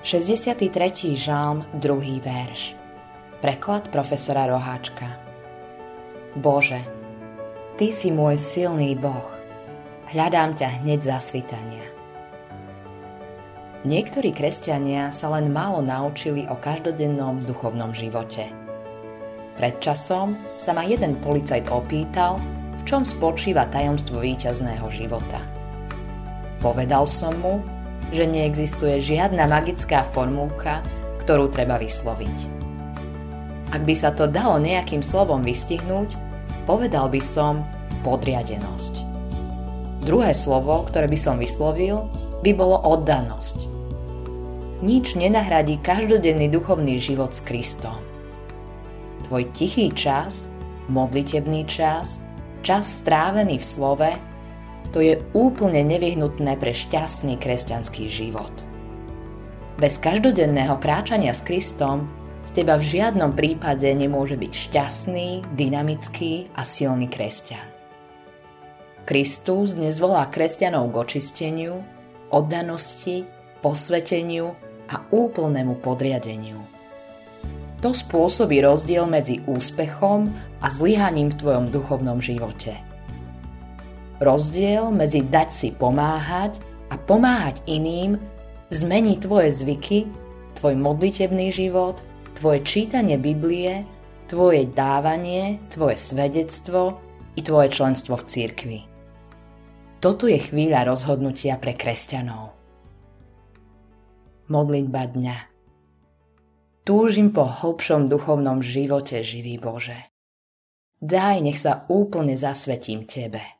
63. žalm, 2. verš. Preklad profesora Roháčka. Bože, Ty si môj silný Boh. Hľadám ťa hneď za svitania. Niektorí kresťania sa len málo naučili o každodennom duchovnom živote. Pred časom sa ma jeden policajt opýtal, v čom spočíva tajomstvo víťazného života. Povedal som mu, že neexistuje žiadna magická formulka, ktorú treba vysloviť. Ak by sa to dalo nejakým slovom vystihnúť, povedal by som podriadenosť. Druhé slovo, ktoré by som vyslovil, by bolo oddanosť. Nič nenahradí každodenný duchovný život s Kristom. Tvoj tichý čas, modlitebný čas, čas strávený v slove to je úplne nevyhnutné pre šťastný kresťanský život. Bez každodenného kráčania s Kristom z teba v žiadnom prípade nemôže byť šťastný, dynamický a silný kresťan. Kristus dnes volá kresťanov k očisteniu, oddanosti, posveteniu a úplnému podriadeniu. To spôsobí rozdiel medzi úspechom a zlyhaním v tvojom duchovnom živote – Rozdiel medzi dať si pomáhať a pomáhať iným zmení tvoje zvyky, tvoj modlitebný život, tvoje čítanie Biblie, tvoje dávanie, tvoje svedectvo i tvoje členstvo v cirkvi. Toto je chvíľa rozhodnutia pre kresťanov. Modlitba dňa Túžim po hlbšom duchovnom živote, živý Bože. Daj, nech sa úplne zasvetím Tebe.